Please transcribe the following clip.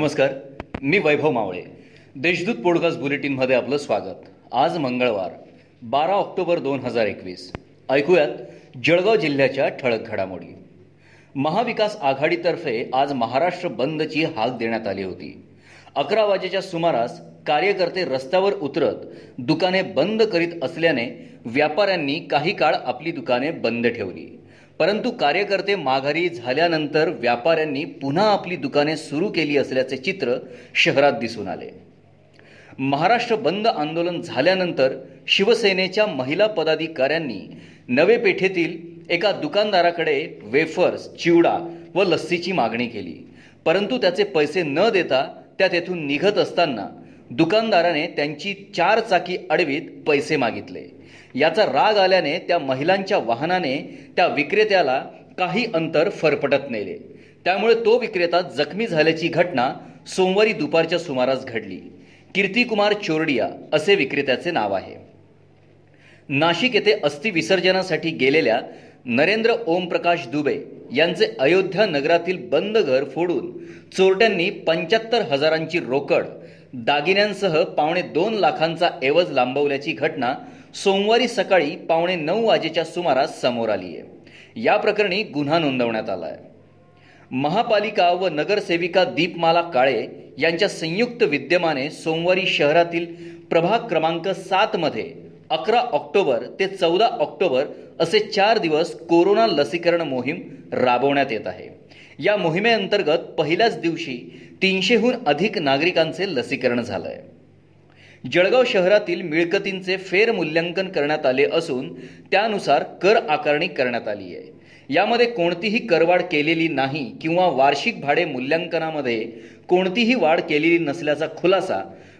नमस्कार मी वैभव मावळे. देशदूत पॉडकास्ट बुलेटिनमध्ये आपलं स्वागत. आज मंगळवार बारा ऑक्टोबर दोन हजार एकवीस. ऐकूयात जळगाव जिल्ह्याच्या ठळक घडामोडी. महाविकास आघाडीतर्फे आज महाराष्ट्र बंदची हाक देण्यात आली होती. अकरा वाजेच्या सुमारास कार्यकर्ते रस्त्यावर उतरत दुकाने बंद करीत असल्याने व्यापाऱ्यांनी काही काळ आपली दुकाने बंद ठेवली. परंतु कार्यकर्ते माघारी झाल्यानंतर व्यापाऱ्यांनी पुन्हा आपली दुकाने सुरू केली असल्याचे चित्र शहरात दिसून आले. महाराष्ट्र बंद आंदोलन झाल्यानंतर शिवसेनेच्या महिला पदाधिकाऱ्यांनी नवे पेठेतील एका दुकानदाराकडे वेफर्स चिवडा व लस्सीची मागणी केली. परंतु त्याचे पैसे न देता त्या तेथून निघत असताना दुकानदाराने त्यांची चार चाकी अडवीत पैसे मागितले. याचा राग आल्याने त्या महिलांच्या वाहनाने त्या विक्रेत्याला काही अंतर फरफटत नेले. त्यामुळे तो विक्रेता जखमी झाल्याची घटना सोमवारी दुपारच्या सुमारास घडली. कीर्तिकुमार चोरडिया असे विक्रेत्याचे नाव आहे. नाशिक येथे अस्थि विसर्जनासाठी गेलेल्या नरेंद्र ओमप्रकाश दुबे यांचे अयोध्या नगरातील बंद घर फोडून चोरट्यांनी पंच्याहत्तर हजारांची रोकड दागिन्यांसह पावणे दोन लाखांचा एवज लांबवल्याची घटना सोमवारी सकाळी पावणे नऊ वाजेच्या सुमारास समोर आली आहे. या प्रकरणी गुन्हा नोंदवण्यात आला आहे. महापालिका व नगरसेविका दीपमाला काळे यांच्या संयुक्त विद्यमाने सोमवारी शहरातील प्रभाग क्रमांक सातमध्ये अकरा ऑक्टोबर ते चौदा ऑक्टोबर असे चार दिवस कोरोना लसीकरण मोहीम राबवण्यात येत आहे. या मोहिमेअंतर्गत पहिल्याच दिवशी तीनशेहून अधिक नागरिकांचे लसीकरण झालं आहे जळगाव शहरातील मिळकतींचे फेरमूल्यांकन करण्यात आले असून त्यानुसार कर आकारणी करण्यात आली आहे. यामध्ये कोणतीही करवाढ केलेली नाही किंवा वार्षिक भाडे मूल्यांकनामध्ये कोणतीही वाढ केलेली नसल्याचा खुलासा